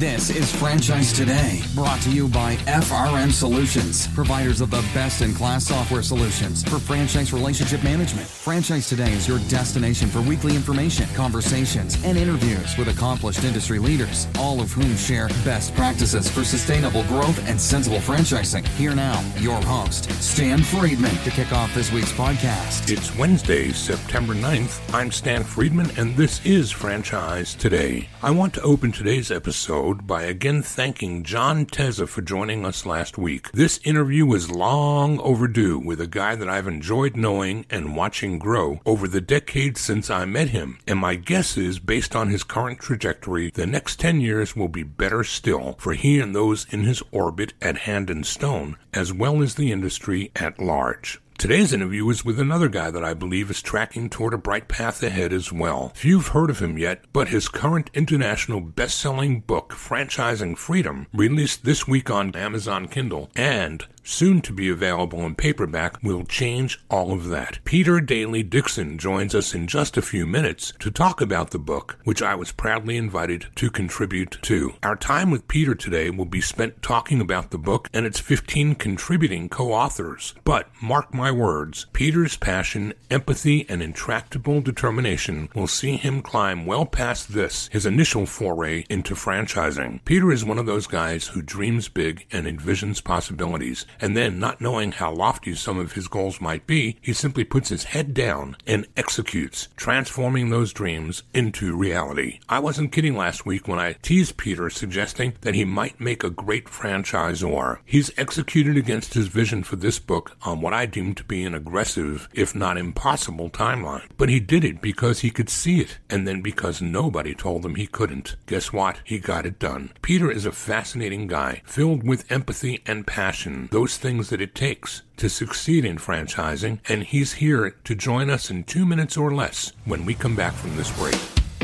This is Franchise Today, brought to you by FRM Solutions, providers of the best in class software solutions for franchise relationship management. Franchise Today is your destination for weekly information, conversations, and interviews with accomplished industry leaders, all of whom share best practices for sustainable growth and sensible franchising. Here now, your host, Stan Friedman, to kick off this week's podcast. It's Wednesday, September 9th. I'm Stan Friedman, and this is Franchise Today. I want to open today's episode by again thanking John Teza for joining us last week. This interview was long overdue with a guy that I've enjoyed knowing and watching grow over the decades since I met him, and my guess is based on his current trajectory, the next 10 years will be better still for he and those in his orbit at Hand and Stone, as well as the industry at large. Today's interview is with another guy that I believe is tracking toward a bright path ahead as well. Few have heard of him yet, but his current international best-selling book, Franchising Freedom, released this week on Amazon Kindle, and soon to be available in paperback, will change all of that. Peter Daly Dickson joins us in just a few minutes to talk about the book, which I was proudly invited to contribute to. Our time with Peter today will be spent talking about the book and its 15 contributing co-authors. But mark my words, Peter's passion, empathy, and intractable determination will see him climb well past this, his initial foray into franchising. Peter is one of those guys who dreams big and envisions possibilities and then, not knowing how lofty some of his goals might be, he simply puts his head down and executes, transforming those dreams into reality. I wasn't kidding last week when I teased Peter, suggesting that he might make a great franchisor. He's executed against his vision for this book on what I deem to be an aggressive, if not impossible, timeline. But he did it because he could see it, and then because nobody told him he couldn't. Guess what? He got it done. Peter is a fascinating guy, filled with empathy and passion those things that it takes to succeed in franchising, and he's here to join us in two minutes or less when we come back from this break.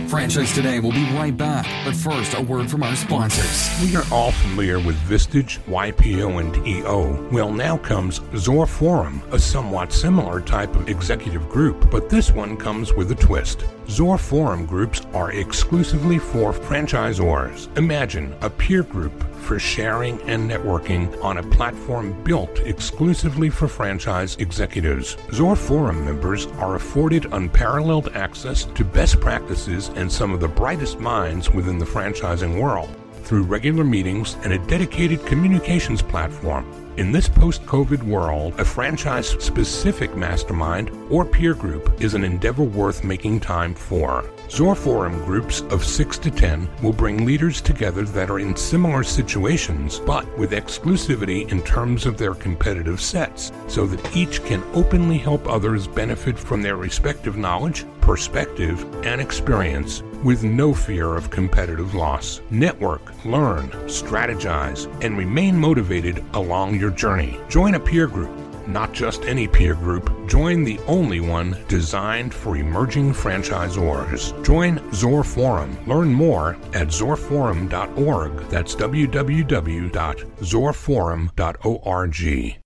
Franchise Today will be right back, but first, a word from our sponsors. We are all familiar with Vistage, YPO, and EO. Well, now comes Zor Forum, a somewhat similar type of executive group, but this one comes with a twist. Zor Forum groups are exclusively for franchisors. Imagine a peer group for sharing and networking on a platform built exclusively for franchise executives. Zor Forum members are afforded unparalleled access to best practices and some of the brightest minds within the franchising world through regular meetings and a dedicated communications platform. In this post COVID world, a franchise specific mastermind or peer group is an endeavor worth making time for. Zor Forum groups of 6 to 10 will bring leaders together that are in similar situations, but with exclusivity in terms of their competitive sets, so that each can openly help others benefit from their respective knowledge, perspective, and experience with no fear of competitive loss. Network, learn, strategize, and remain motivated along your journey. Join a peer group not just any peer group, join the only one designed for emerging franchisors. Join Zor Forum. Learn more at zorforum.org. That's www.zorforum.org.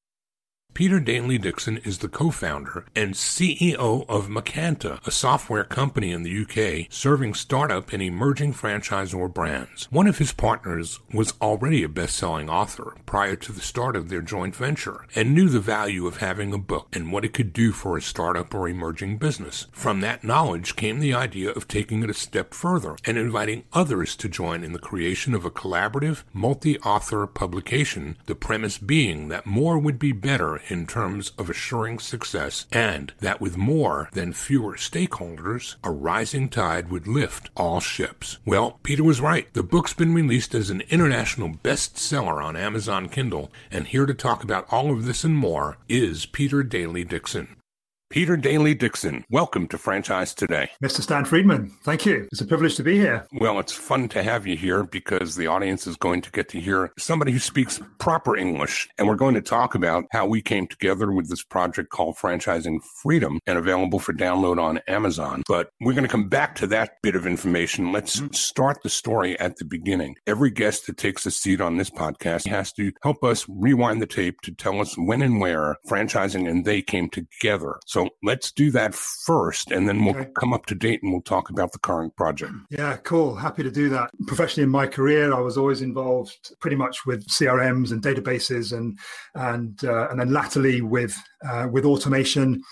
Peter Daly Dickson is the co-founder and CEO of Macanta, a software company in the UK serving startup and emerging franchisor brands. One of his partners was already a best-selling author prior to the start of their joint venture and knew the value of having a book and what it could do for a startup or emerging business. From that knowledge came the idea of taking it a step further and inviting others to join in the creation of a collaborative, multi-author publication, the premise being that more would be better in terms of assuring success, and that with more than fewer stakeholders, a rising tide would lift all ships. Well, Peter was right. The book's been released as an international bestseller on Amazon Kindle, and here to talk about all of this and more is Peter Daly Dickson. Peter Daly Dickson, welcome to Franchise Today. Mr. Stan Friedman, thank you. It's a privilege to be here. Well, it's fun to have you here because the audience is going to get to hear somebody who speaks proper English. And we're going to talk about how we came together with this project called Franchising Freedom and available for download on Amazon. But we're going to come back to that bit of information. Let's mm-hmm. start the story at the beginning. Every guest that takes a seat on this podcast has to help us rewind the tape to tell us when and where franchising and they came together. So So let's do that first, and then we'll okay. come up to date and we'll talk about the current project. Yeah, cool. Happy to do that. Professionally in my career, I was always involved pretty much with CRMs and databases, and and uh, and then latterly with uh, with automation,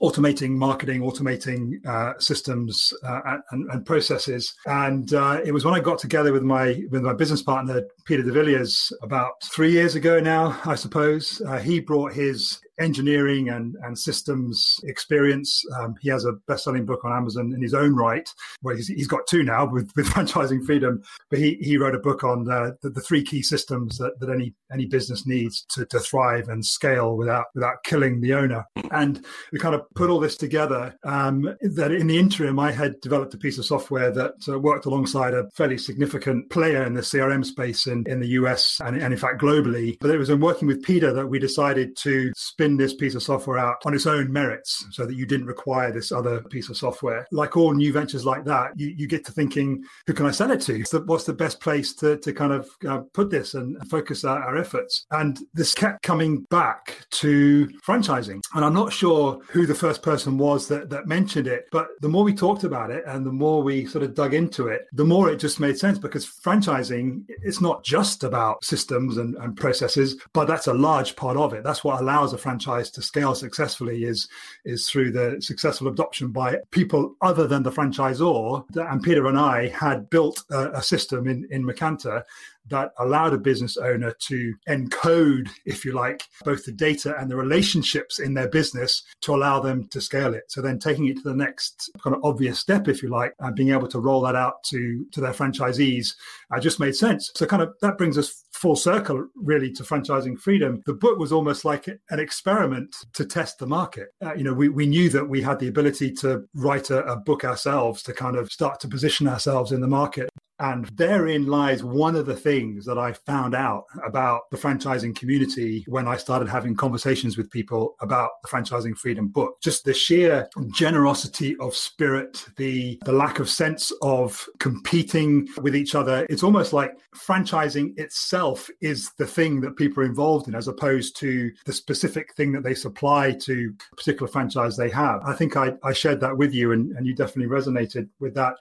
automating marketing, automating uh, systems uh, and, and, processes. And uh, it was when I got together with my with my business partner Peter de Villiers about three years ago now, I suppose. Uh, he brought his engineering and, and systems experience. Um, he has a best-selling book on Amazon in his own right. Well, he's, he's got two now with, with franchising freedom, but he, he wrote a book on the, the, the three key systems that, that any any business needs to, to thrive and scale without without killing the owner. And we kind of put all this together. Um, that in the interim, I had developed a piece of software that uh, worked alongside a fairly significant player in the CRM space in, in the US and, and in fact globally. But it was in working with Peter that we decided to spin spin this piece of software out on its own merits so that you didn't require this other piece of software. Like all new ventures like that, you, you get to thinking, who can I sell it to? What's the best place to, to kind of uh, put this and focus our, our efforts? And this kept coming back to franchising. And I'm not sure who the first person was that, that mentioned it, but the more we talked about it and the more we sort of dug into it, the more it just made sense because franchising, it's not just about systems and, and processes, but that's a large part of it. That's what allows a franchise franchise to scale successfully is is through the successful adoption by people other than the franchisor. And Peter and I had built a, a system in in Macanta that allowed a business owner to encode, if you like, both the data and the relationships in their business to allow them to scale it. So then taking it to the next kind of obvious step, if you like, and being able to roll that out to, to their franchisees uh, just made sense. So kind of that brings us full circle really to franchising freedom. The book was almost like an experiment to test the market. Uh, you know, we, we knew that we had the ability to write a, a book ourselves to kind of start to position ourselves in the market. And therein lies one of the things that I found out about the franchising community when I started having conversations with people about the franchising freedom book. Just the sheer generosity of spirit, the, the lack of sense of competing with each other. It's almost like franchising itself is the thing that people are involved in, as opposed to the specific thing that they supply to a particular franchise they have. I think I, I shared that with you, and, and you definitely resonated with that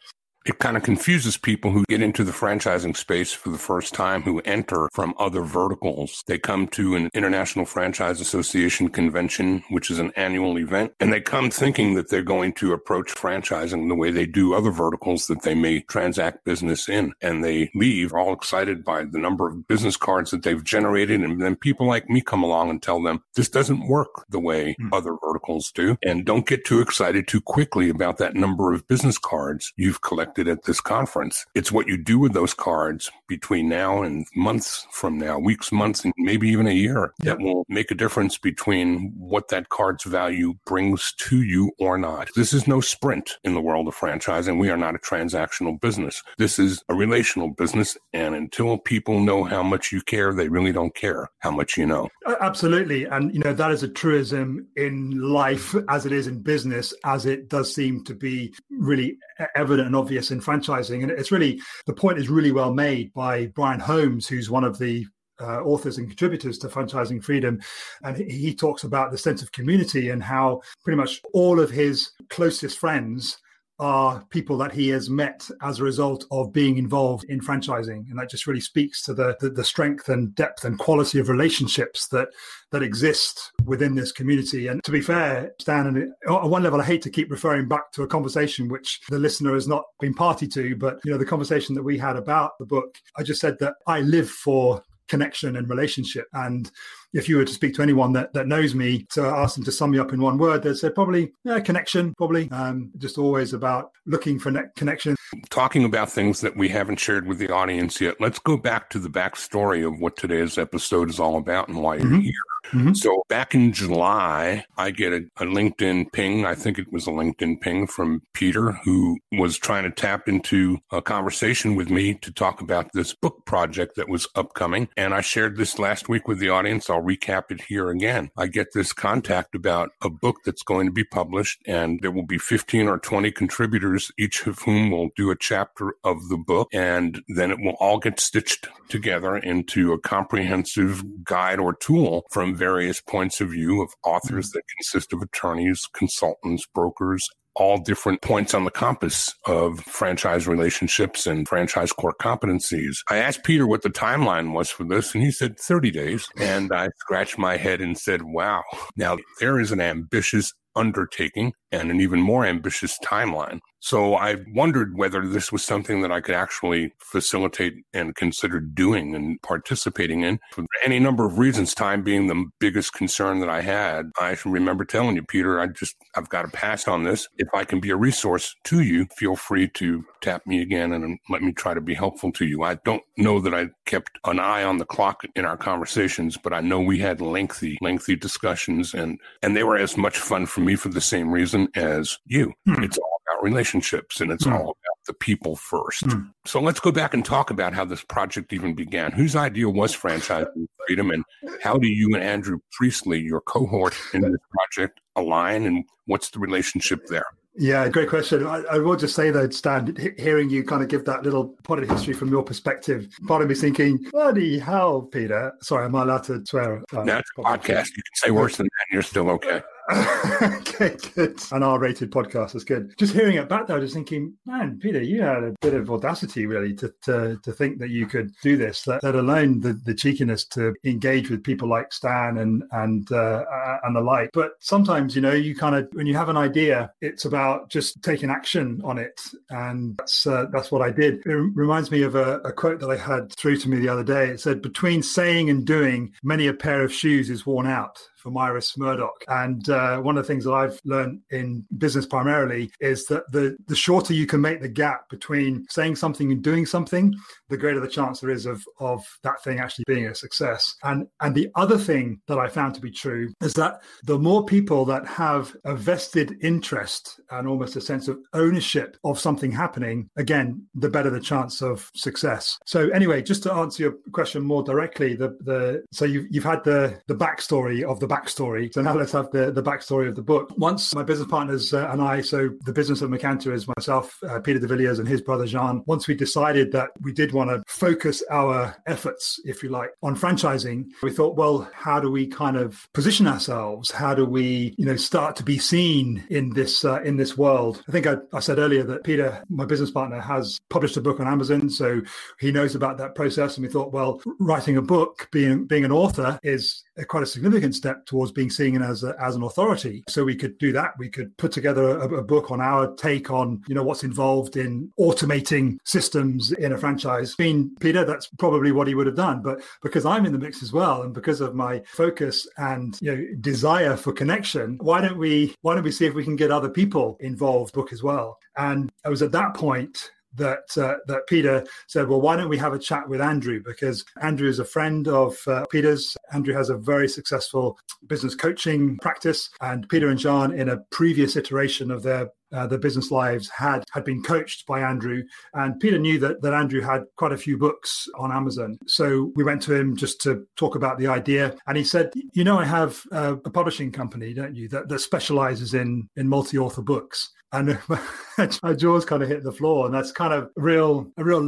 it kind of confuses people who get into the franchising space for the first time, who enter from other verticals. They come to an International Franchise Association convention, which is an annual event, and they come thinking that they're going to approach franchising the way they do other verticals that they may transact business in. And they leave all excited by the number of business cards that they've generated. And then people like me come along and tell them this doesn't work the way mm. other verticals do. And don't get too excited too quickly about that number of business cards you've collected at this conference. It's what you do with those cards between now and months from now, weeks, months, and maybe even a year yep. that will make a difference between what that card's value brings to you or not. This is no sprint in the world of franchising. We are not a transactional business. This is a relational business. And until people know how much you care, they really don't care how much you know. Absolutely. And, you know, that is a truism in life as it is in business, as it does seem to be really evident and obvious in franchising. And it's really, the point is really well made by Brian Holmes, who's one of the uh, authors and contributors to franchising freedom and he talks about the sense of community and how pretty much all of his closest friends are people that he has met as a result of being involved in franchising. And that just really speaks to the, the, the strength and depth and quality of relationships that that exist within this community. And to be fair stan and on one level i hate to keep referring back to a conversation which the listener has not been party to but you know the conversation that we had about the book i just said that i live for connection and relationship and if you were to speak to anyone that, that knows me to ask them to sum me up in one word, they'd say probably yeah, connection, probably. Um, just always about looking for ne- connection. Talking about things that we haven't shared with the audience yet, let's go back to the backstory of what today's episode is all about and why mm-hmm. you're here. Mm-hmm. So back in July, I get a, a, LinkedIn ping. I think it was a LinkedIn ping from Peter, who was trying to tap into a conversation with me to talk about this book project that was upcoming. And I shared this last week with the audience. I'll recap it here again. I get this contact about a book that's going to be published, and there will be 15 or 20 contributors, each of whom will do a chapter of the book, and then it will all get stitched together into a comprehensive guide or tool from various points of view of authors mm-hmm. that consist of attorneys, consultants, brokers, all different points on the compass of franchise relationships and franchise core competencies. I asked Peter what the timeline was for this, and he said 30 days. And I scratched my head and said, wow. Now, there is an ambitious undertaking and an even more ambitious timeline. So I wondered whether this was something that I could actually facilitate and consider doing and participating in for any number of reasons, time being the biggest concern that I had. I remember telling you, Peter, I just, I've got to pass on this. If I can be a resource to you, feel free to tap me again and let me try to be helpful to you. I don't know that I kept an eye on the clock in our conversations, but I know we had lengthy, lengthy discussions and, and they were as much fun for me for the same reason as you. Hmm. It's all about relationships and it's mm. all about the people first. Mm. So let's go back and talk about how this project even began. Whose idea was franchising freedom and how do you and Andrew Priestley, your cohort in this project, align and what's the relationship there? Yeah, great question. I, I, will just say though, Stan, hearing you kind of give that little part of history from your perspective, part of me thinking, bloody hell, Peter. Sorry, am I allowed to swear? Uh, That's a podcast. You can say worse than that and you're still okay. okay, good. An R-rated podcast is good. Just hearing it back though, just thinking, man, Peter, you had a bit of audacity really to to, to think that you could do this. Let, let alone the, the cheekiness to engage with people like Stan and and uh, and the like. But sometimes, you know, you kind of when you have an idea, it's about just taking action on it, and that's uh, that's what I did. It reminds me of a, a quote that I had through to me the other day. It said, "Between saying and doing, many a pair of shoes is worn out." For Iris Murdoch. And uh, one of the things that I've learned in business primarily is that the, the shorter you can make the gap between saying something and doing something, the greater the chance there is of, of that thing actually being a success. And, and the other thing that I found to be true is that the more people that have a vested interest and almost a sense of ownership of something happening, again, the better the chance of success. So anyway, just to answer your question more directly, the, the so you've, you've had the, the backstory of the backstory. So now let's have the, the backstory of the book. Once my business partners uh, and I, so the business of Macanta is myself, uh, Peter de Villiers, and his brother Jean. Once we decided that we did want to focus our efforts, if you like, on franchising, we thought, well, how do we kind of position ourselves? How do we, you know, start to be seen in this uh, in this world? I think I, I said earlier that Peter, my business partner, has published a book on Amazon, so he knows about that process. And we thought, well, writing a book, being being an author, is quite a significant step towards being seen as a, as an authority. So we could do that. We could put together a, a, book on our take on you know what's involved in automating systems in a franchise. Being Peter, that's probably what he would have done. But because I'm in the mix as well, and because of my focus and you know desire for connection, why don't we why don't we see if we can get other people involved book as well? And I was at that point that uh, that Peter said, well, why don't we have a chat with Andrew? Because Andrew is a friend of uh, Peter's. Andrew has a very successful business coaching practice, and Peter and John, in a previous iteration of their uh, the business lives had had been coached by Andrew, and Peter knew that that Andrew had quite a few books on Amazon. So we went to him just to talk about the idea, and he said, "You know, I have a, a publishing company, don't you, that, that specializes in in multi author books." and my jaws kind of hit the floor and that's kind of real a real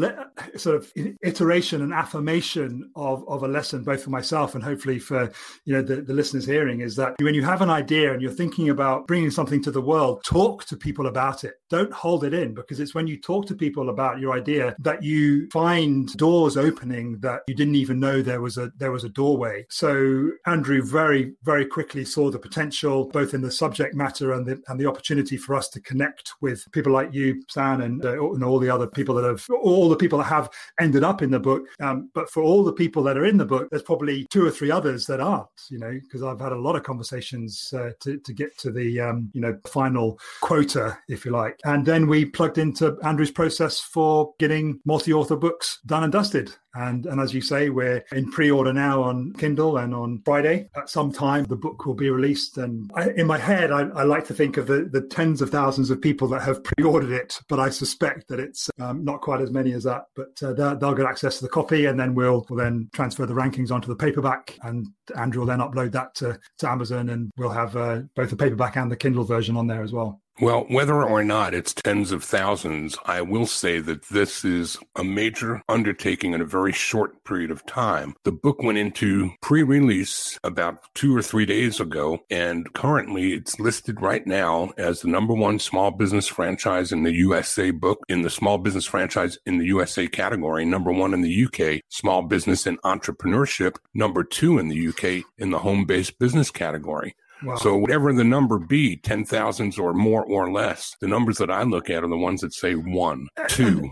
sort of iteration and affirmation of, of a lesson both for myself and hopefully for you know the, the listeners hearing is that when you have an idea and you're thinking about bringing something to the world talk to people about it don't hold it in because it's when you talk to people about your idea that you find doors opening that you didn't even know there was a there was a doorway so andrew very very quickly saw the potential both in the subject matter and the and the opportunity for us to connect with people like you, Stan, and, uh, and all the other people that have, all the people that have ended up in the book. Um, but for all the people that are in the book, there's probably two or three others that aren't, you know, because I've had a lot of conversations uh, to, to get to the, um, you know, final quota, if you like. And then we plugged into Andrew's process for getting multi author books done and dusted. And, and as you say, we're in pre-order now on Kindle and on Friday. At some time, the book will be released. And I, in my head, I, I, like to think of the, the tens of thousands of people that have pre-ordered it, but I suspect that it's um, not quite as many as that. But uh, they'll, they'll, get access to the copy, and then we'll, we'll then transfer the rankings onto the paperback, and Andrew will then upload that to, to Amazon, and we'll have uh, both the paperback and the Kindle version on there as well. Well, whether or not it's tens of thousands, I will say that this is a major undertaking in a very short period of time. The book went into pre release about two or three days ago, and currently it's listed right now as the number one small business franchise in the USA book in the small business franchise in the USA category, number one in the UK, small business and entrepreneurship, number two in the UK in the home based business category. Wow. So whatever the number be, ten thousands or more or less, the numbers that I look at are the ones that say one, uh, uh, two.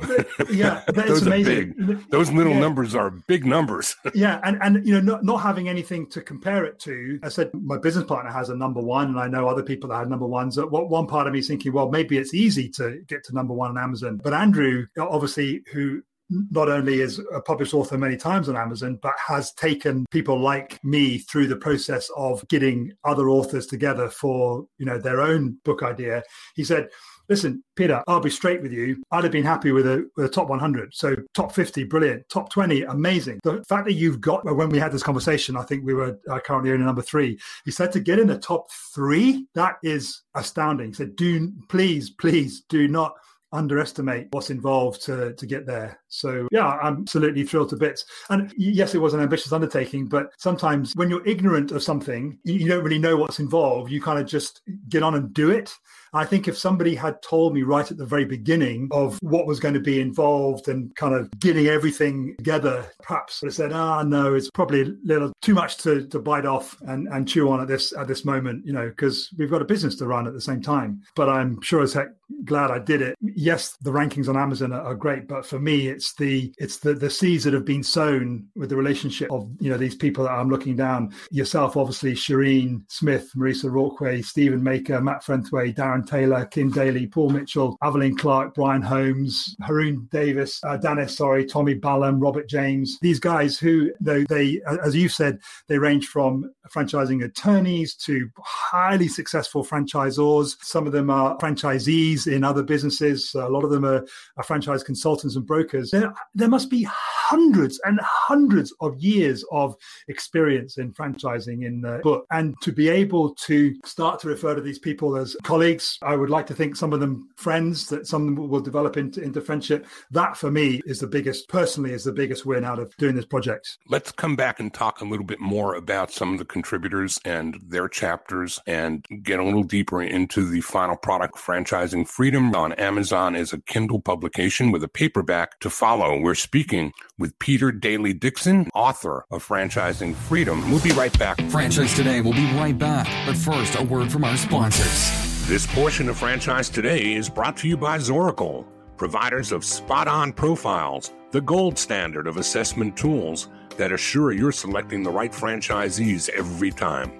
yeah, those are big. Those little yeah. numbers are big numbers. yeah, and and you know, not, not having anything to compare it to. I said my business partner has a number one, and I know other people that have number ones. What one part of me is thinking, well, maybe it's easy to get to number one on Amazon, but Andrew, obviously, who not only is a published author many times on Amazon, but has taken people like me through the process of getting other authors together for you know their own book idea. He said, "Listen, Peter, I'll be straight with you. I'd have been happy with a, with a top 100. So top 50, brilliant. Top 20, amazing. The fact that you've got when we had this conversation, I think we were uh, currently only number three. He said to get in the top three, that is astounding. He said, do please, please do not." underestimate what's involved to, to get there. So, yeah, I'm absolutely thrilled to bits. And yes, it was an ambitious undertaking, but sometimes when you're ignorant of something, you don't really know what's involved. You kind of just get on and do it. I think if somebody had told me right at the very beginning of what was going to be involved and kind of getting everything together, perhaps I said, ah, no, it's probably a little too much to, to bite off and, and chew on at this at this moment, you know, because we've got a business to run at the same time. But I'm sure as heck glad I did it. Yes, the rankings on Amazon are, are great, but for me, it's the it's the the seeds that have been sown with the relationship of you know these people that I'm looking down. Yourself, obviously, Shireen Smith, Marisa Rawkway, Stephen Maker, Matt Frenthway, Darren Taylor, Kim Daly, Paul Mitchell, Evelyn Clark, Brian Holmes, Haroon Davis, uh, Dennis, sorry, Tommy Ballum, Robert James. These guys who, though they, as you said, they range from franchising attorneys to highly successful franchisors. Some of them are franchisees in other businesses. A lot of them are, are franchise consultants and brokers. There, there must be hundreds and hundreds of years of experience in franchising in the book. And to be able to start to refer to these people as colleagues, I would like to think some of them friends, that some of them will develop into, into friendship. That for me is the biggest, personally, is the biggest win out of doing this project. Let's come back and talk a little bit more about some of the contributors and their chapters and get a little deeper into the final product, Franchising Freedom on Amazon is a Kindle publication with a paperback to follow. We're speaking with Peter Daly Dickson, author of Franchising Freedom. We'll be right back. Franchise Today will be right back. But first, a word from our sponsors. This portion of Franchise Today is brought to you by Zoracle, providers of spot on profiles, the gold standard of assessment tools that assure you're selecting the right franchisees every time.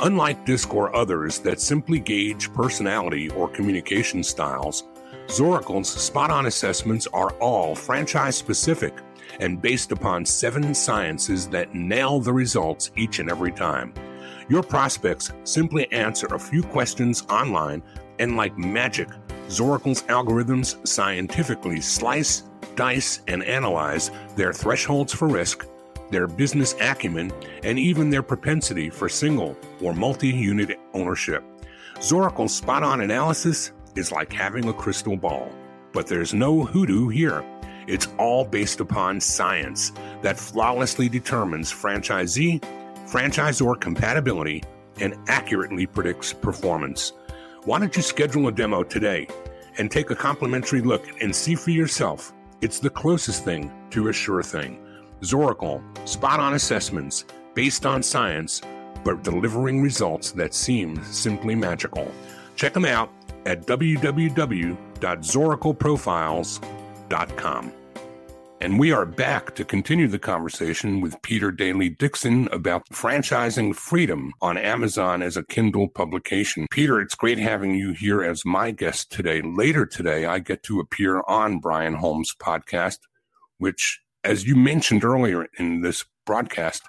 Unlike DISC or others that simply gauge personality or communication styles, Zoracle's spot on assessments are all franchise specific and based upon seven sciences that nail the results each and every time. Your prospects simply answer a few questions online, and like magic, Zoracle's algorithms scientifically slice, dice, and analyze their thresholds for risk, their business acumen, and even their propensity for single or multi unit ownership. Zoracle's spot on analysis is like having a crystal ball, but there's no hoodoo here. It's all based upon science that flawlessly determines franchisee, franchisor compatibility, and accurately predicts performance. Why don't you schedule a demo today and take a complimentary look and see for yourself? It's the closest thing to a sure thing. Zoracle, spot on assessments based on science, but delivering results that seem simply magical. Check them out at www.zoracleprofiles.com and we are back to continue the conversation with Peter Daly Dickson about franchising freedom on Amazon as a Kindle publication. Peter, it's great having you here as my guest today. Later today, I get to appear on Brian Holmes' podcast, which, as you mentioned earlier in this broadcast,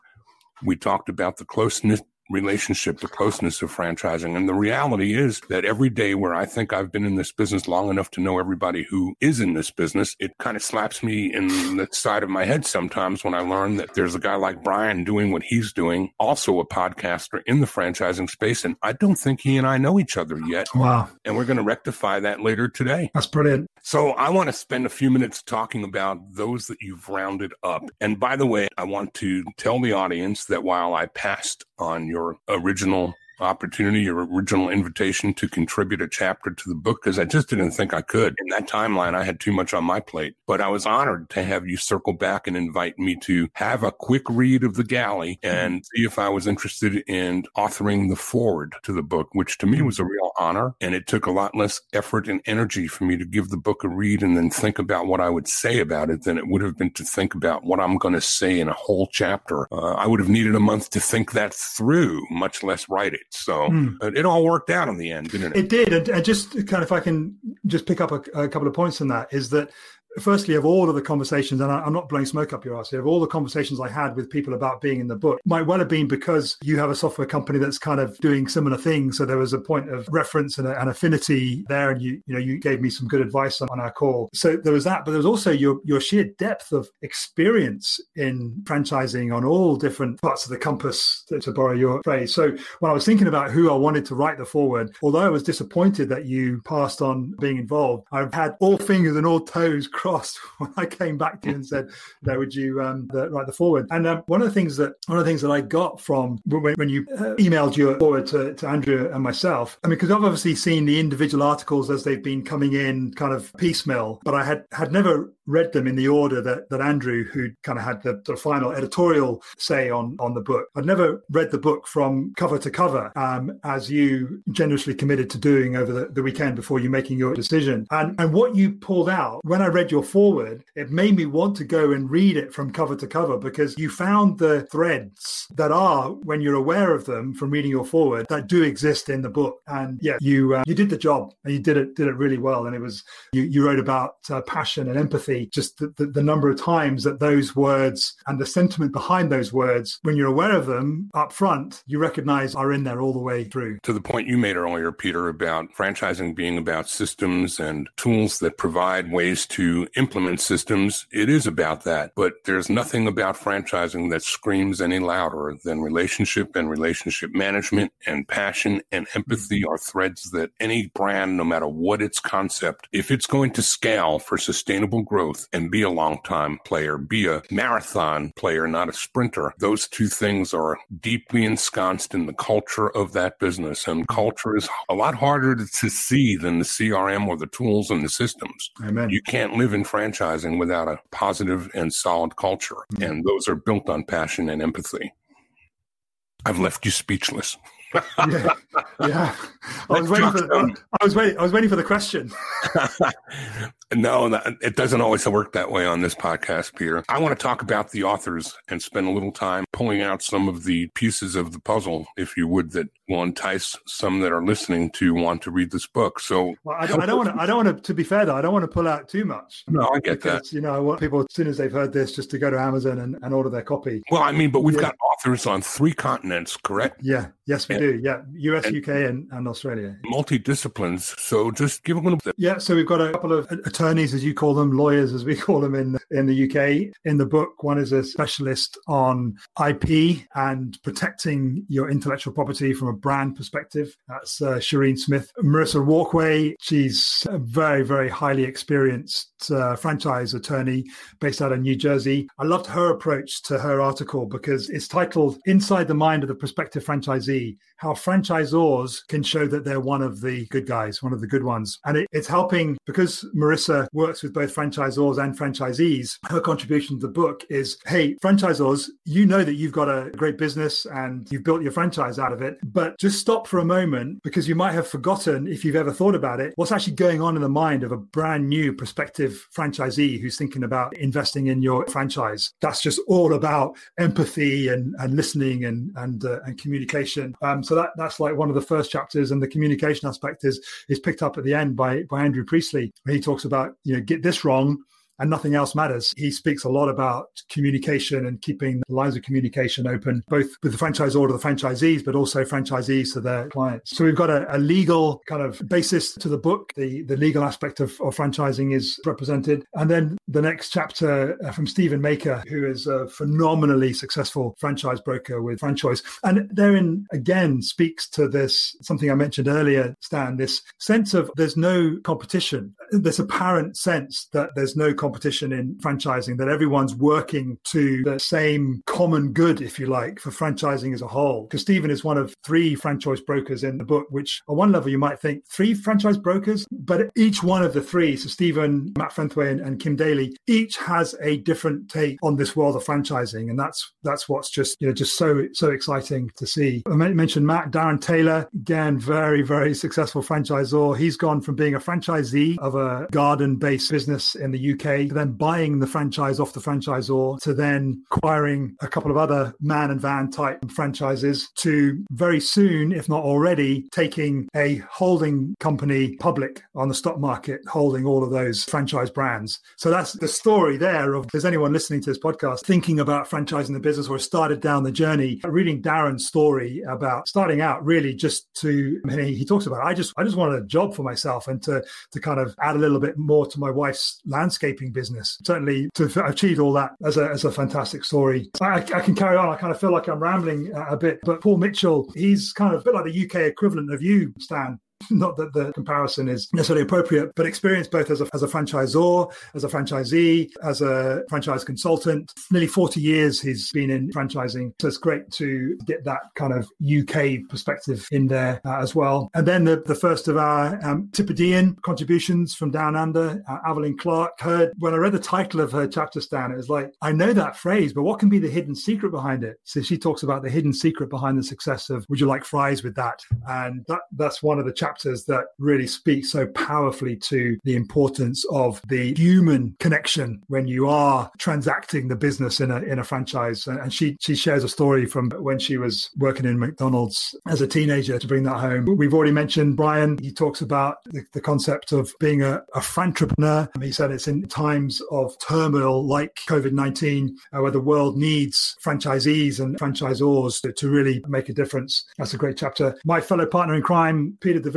we talked about the close knit relationship, the closeness of franchising. And the reality is that every day where I think I've been in this business long enough to know everybody who is in this business, it kind of slaps me in the side of my head sometimes when I learn that there's a guy like Brian doing what he's doing, also a podcaster in the franchising space. And I don't think he and I know each other yet. Wow. And we're going to rectify that later today. That's brilliant. So I want to spend a few minutes talking about those that you've rounded up. And by the way, I want to tell the audience that while I passed on your original opportunity, your original invitation to contribute a chapter to the book because I just didn't think I could. In that timeline, I had too much on my plate. But I was honored to have you circle back and invite me to have a quick read of the galley and see if I was interested in authoring the foreword to the book, which to me was a real honor. And it took a lot less effort and energy for me to give the book a read and then think about what I would say about it than it would have been to think about what I'm going to say in a whole chapter. Uh, I would have needed a month to think that through, much less write it. So mm. it all worked out in the end, didn't it? It did. And, and just kind of, if I can just pick up a, a couple of points on that, is that firstly, of all of the conversations, and I, am not blowing smoke up your ass here, of all the conversations I had with people about being in the book, might well have been because you have a software company that's kind of doing similar things. So there was a point of reference and an affinity there, and you, you know, you gave me some good advice on, on our call. So there was that, but there was also your your sheer depth of experience in franchising on all different parts of the compass, to, to borrow your phrase. So when I was thinking about who I wanted to write the foreword, although I was disappointed that you passed on being involved, I've had all fingers and all toes crossed when I came back to you and said, "No, would you um, the, write the foreword?" And um, one of the things that one of the things that I got from when, when you uh, emailed your foreword to, to Andrew and myself, I mean, because I've obviously seen the individual articles as they've been coming in, kind of piecemeal, but I had had never read them in the order that, that Andrew, who kind of had the, the final editorial say on, on the book. I'd never read the book from cover to cover, um, as you generously committed to doing over the, the weekend before you making your decision. And, and what you pulled out, when I read your foreword, it made me want to go and read it from cover to cover because you found the threads that are, when you're aware of them from reading your foreword, that do exist in the book. And yeah, you uh, you did the job and you did it did it really well. And it was you, you wrote about uh, passion and empathy, just the, the, the number of times that those words and the sentiment behind those words, when you're aware of them up front, you recognize are in there all the way through. To the point you made earlier, Peter, about franchising being about systems and tools that provide ways to implement systems, it is about that. But there's nothing about franchising that screams any louder than relationship and relationship management and passion and empathy are threads that any brand, no matter what its concept, if it's going to scale for sustainable growth and be a long time player, be a marathon player, not a sprinter, those two things are deeply ensconced in the culture of that business. And culture is a lot harder to see than the CRM or the tools and the systems. Amen. You can't live in franchising without a positive and solid culture. Mm-hmm. And those are built on passion and empathy. I've left you speechless. Yeah, yeah. I was waiting for. I was waiting. I was waiting for the question. no, it doesn't always work that way on this podcast, Peter. I want to talk about the authors and spend a little time pulling out some of the pieces of the puzzle, if you would, that will entice some that are listening to want to read this book. So, well, I, don't, I, don't, want to. I don't want to. To be fair, though, I don't want to pull out too much. No, I get because, that. You know, I want people as soon as they've heard this, just to go to Amazon and, and order their copy. Well, I mean, but we've yeah. got authors on three continents, correct? Yeah. Yes, we and, do. Yeah, US, and, UK, and, and Australia. Multi-disciplines. So, just give them a little. Bit. Yeah. So we've got a couple of attorneys, as you call them, lawyers, as we call them in in the UK. In the book, one is a specialist on IP and protecting your intellectual property from a brand perspective. That's uh, Shireen Smith. Marissa Walkway, she's a very, very highly experienced uh, franchise attorney based out of New Jersey. I loved her approach to her article because it's titled Inside the Mind of the Prospective Franchisee How Franchisors Can Show That They're One of the Good Guys, one of the good ones. And it, it's helping because Marissa works with both franchisors and franchisees. Her contribution to the book is hey, franchisors, you know that you've got a great business and you've built your franchise out of it, but just stop for a moment because you might have forgotten, if you've ever thought about it, what's actually going on in the mind of a brand new prospective franchisee who's thinking about investing in your franchise. That's just all about empathy and, and listening and and, uh, and communication. Um, so that that's like one of the first chapters, and the communication aspect is is picked up at the end by by Andrew Priestley, where he talks about you know get this wrong and nothing else matters. He speaks a lot about communication and keeping the lines of communication open, both with the franchisor to the franchisees, but also franchisees to their clients. So we've got a, a legal kind of basis to the book. The, the legal aspect of, of franchising is represented. And then the next chapter uh, from Stephen Maker, who is a phenomenally successful franchise broker with franchise. And therein again speaks to this, something I mentioned earlier, Stan, this sense of there's no competition. This apparent sense that there's no competition in franchising, that everyone's working to the same common good, if you like, for franchising as a whole. Because Stephen is one of three franchise brokers in the book, which on one level you might think three franchise brokers, but each one of the three, so Stephen, Matt Fentheway, and, and Kim Daly, each has a different take on this world of franchising. And that's that's what's just, you know, just so so exciting to see. I mentioned Matt, Darren Taylor, again, very, very successful franchisor. He's gone from being a franchisee of a garden based business in the UK to then buying the franchise off the franchisor to then acquiring a couple of other man and van type franchises to very soon, if not already, taking a holding company public on the stock market, holding all of those franchise brands. So that's the story there of there's anyone listening to this podcast thinking about franchising the business or started down the journey, reading Darren's story about starting out really just to I mean, he talks about I just I just wanted a job for myself and to to kind of add a little bit more to my wife's landscaping business. Certainly to achieve all that as a, as a fantastic story. I, I can carry on. I kind of feel like I'm rambling a bit, but Paul Mitchell, he's kind of a bit like the UK equivalent of you, Stan. Not that the comparison is necessarily appropriate, but experience both as a, as a franchisor, as a franchisee, as a franchise consultant. Nearly 40 years he's been in franchising. So it's great to get that kind of UK perspective in there uh, as well. And then the, the first of our um, Tippidian contributions from Down Under, uh, Clark, heard when I read the title of her chapter, Stan, it was like, I know that phrase, but what can be the hidden secret behind it? So she talks about the hidden secret behind the success of Would You Like Fries with that? And that that's one of the chapters chapters that really speak so powerfully to the importance of the human connection when you are transacting the business in a in a franchise. And she she shares a story from when she was working in McDonald's as a teenager to bring that home. We've already mentioned Brian. He talks about the, the concept of being a, a entrepreneur. He said it's in times of turmoil like COVID nineteen uh, where the world needs franchisees and franchisors to, to really make a difference. That's a great chapter. My fellow partner in crime, Peter de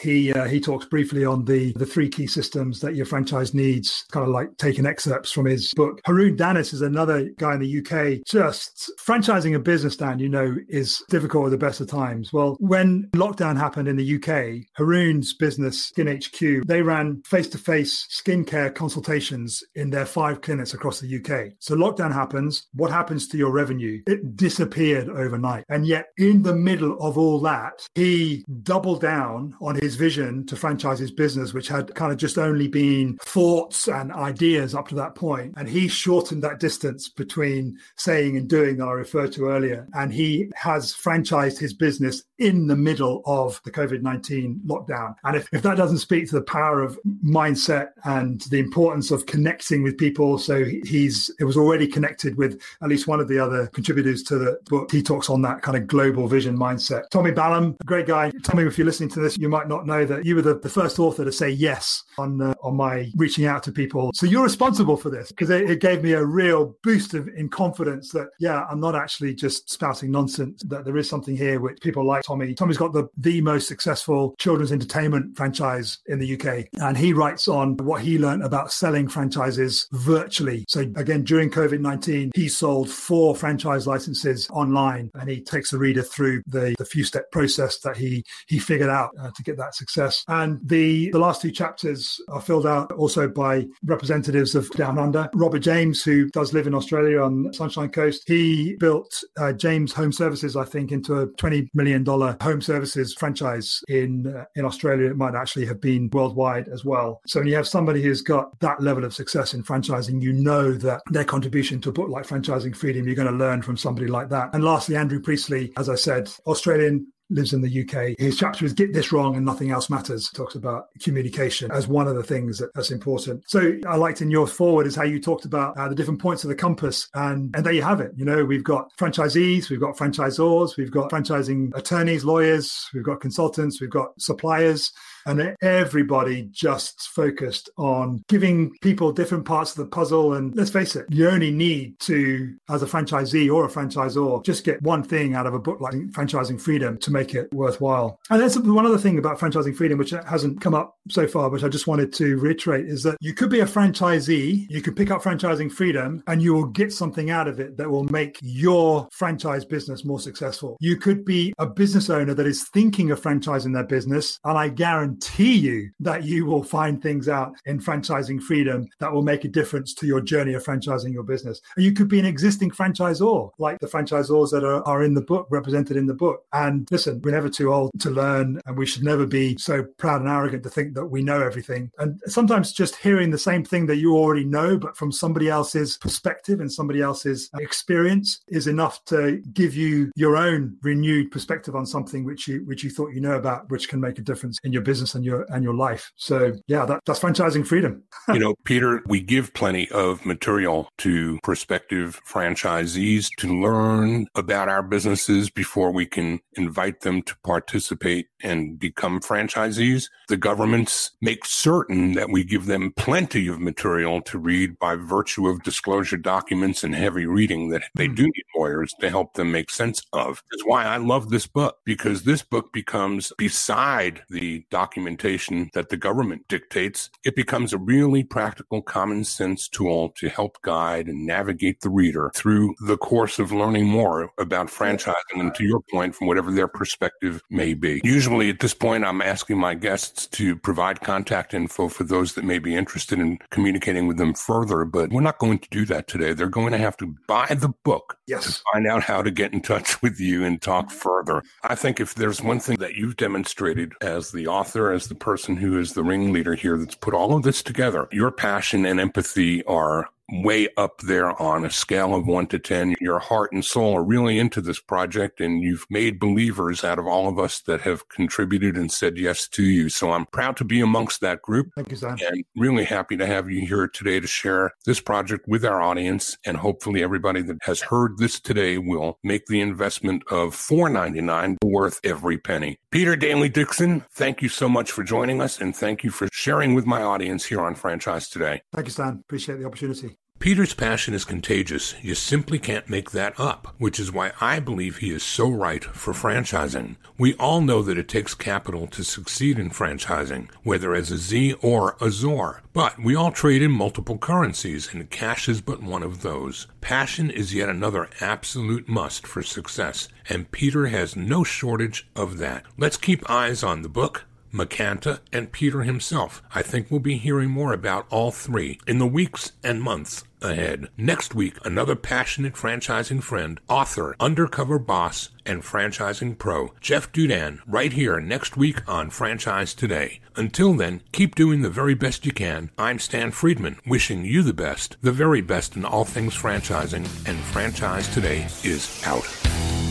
He uh, he talks briefly on the the three key systems that your franchise needs, kind of like taking excerpts from his book. Haroon Danis is another guy in the UK. Just franchising a business, Dan, you know, is difficult at the best of times. Well, when lockdown happened in the UK, Haroon's business, Skin HQ, they ran face to face skincare consultations in their five clinics across the UK. So lockdown happens. What happens to your revenue? It disappeared overnight. And yet, in the middle of all that, he doubled down on his vision to franchise his business, which had kind of just only been thoughts and ideas up to that point. And he shortened that distance between saying and doing that I referred to earlier. And he has franchised his business in the middle of the COVID 19 lockdown. And if, if that doesn't speak to the power of mindset and the importance of connecting with people, so he's it was already connected with at least one of the other contributors to the book. He talks on that kind of global vision mindset. Tommy Ballum, great guy. Tommy, if you're listening to this, you might not know that you were the, the first author to say yes on uh, on my reaching out to people. So you're responsible for this because it, it, gave me a real boost of in confidence that yeah, I'm not actually just spouting nonsense. That there is something here which people like Tommy. Tommy's got the the most successful children's entertainment franchise in the UK, and he writes on what he learned about selling franchises virtually. So again, during COVID 19, he sold four franchise licenses online, and he takes the reader through the the few step process that he he figured out uh, to get that success. And the the last two chapters are filled out also by representatives of Down Under. Robert James, who does live in Australia on Sunshine Coast, he built uh, James Home Services, I think, into a twenty million dollar home services franchise in uh, in Australia. It might actually have been worldwide as well. So when you have somebody who's got that level of success in franchising, you know that their contribution to a book like Franchising Freedom, you're going to learn from somebody like that. And lastly, Andrew Priestley, as I said, Australian lives in the UK. His chapter is Get This Wrong and Nothing Else Matters. Talks about communication as one of the things that, that's important. So I liked in your foreword is how you talked about uh, the different points of the compass. And, and there you have it. You know, we've got franchisees, we've got franchisors, we've got franchising attorneys, lawyers, we've got consultants, we've got suppliers and everybody just focused on giving people different parts of the puzzle. And let's face it, you only need to, as a franchisee or a franchisor, just get one thing out of a book like Franchising Freedom to make it worthwhile. And there's one other thing about Franchising Freedom, which hasn't come up so far, which I just wanted to reiterate, is that you could be a franchisee, you could pick up Franchising Freedom, and you will get something out of it that will make your franchise business more successful. You could be a business owner that is thinking of franchising their business, and I guarantee you that you will find things out in Franchising Freedom that will make a difference to your journey of franchising your business. You could be an existing franchisor, like the franchisors that are, are in the book, represented in the book. And listen, we're never too old to learn, and we should never be so proud and arrogant to think that we know everything. And sometimes just hearing the same thing that you already know, but from somebody else's perspective and somebody else's experience is enough to give you your own renewed perspective on something which you which you thought you know about, which can make a difference in your business and your and your life. So yeah, that, that's franchising freedom. you know, Peter, we give plenty of material to prospective franchisees to learn about our businesses before we can invite them to participate and become franchisees. The governments make certain that we give them plenty of material to read by virtue of disclosure documents and heavy reading that they hmm. do need lawyers to help them make sense of. That's why I love this book because this book becomes beside the documentation that the government dictates. It becomes a really practical common sense tool to help guide and navigate the reader through the course of learning more about franchising and to your point from whatever their perspective may be. Usually at this point, I'm asking my guests to provide contact info for those that may be interested in communicating with them further, but we're not going to do that today. They're going to have to buy the book yes. to find out how to get in touch with you and talk further. I think if there's one thing that you've demonstrated as the author, as the person who is the ringleader here that's put all of this together, your passion and empathy are way up there on a scale of one to 10. Your heart and soul are really into this project and you've made believers out of all of us that have contributed and said yes to you. So I'm proud to be amongst that group. Thank you, Sam. And really happy to have you here today to share this project with our audience. And hopefully everybody that has heard this today will make the investment of $4.99 worth every penny. Peter Daly Dickson, thank you so much for joining us and thank you for sharing with my audience here on Franchise Today. Thank you, Stan. Appreciate the opportunity. Peter's passion is contagious. You simply can't make that up, which is why I believe he is so right for franchising. We all know that it takes capital to succeed in franchising, whether as a Z or a ZOR. But we all trade in multiple currencies, and cash is but one of those. Passion is yet another absolute must for success, and Peter has no shortage of that. Let's keep eyes on the book, Macanta, and Peter himself. I think we'll be hearing more about all three in the weeks and months ahead. Next week, another passionate franchising friend, author, undercover boss, and franchising pro, Jeff Dudan, right here next week on Franchise Today. Until then, keep doing the very best you can. I'm Stan Friedman, wishing you the best, the very best in all things franchising, and Franchise Today is out.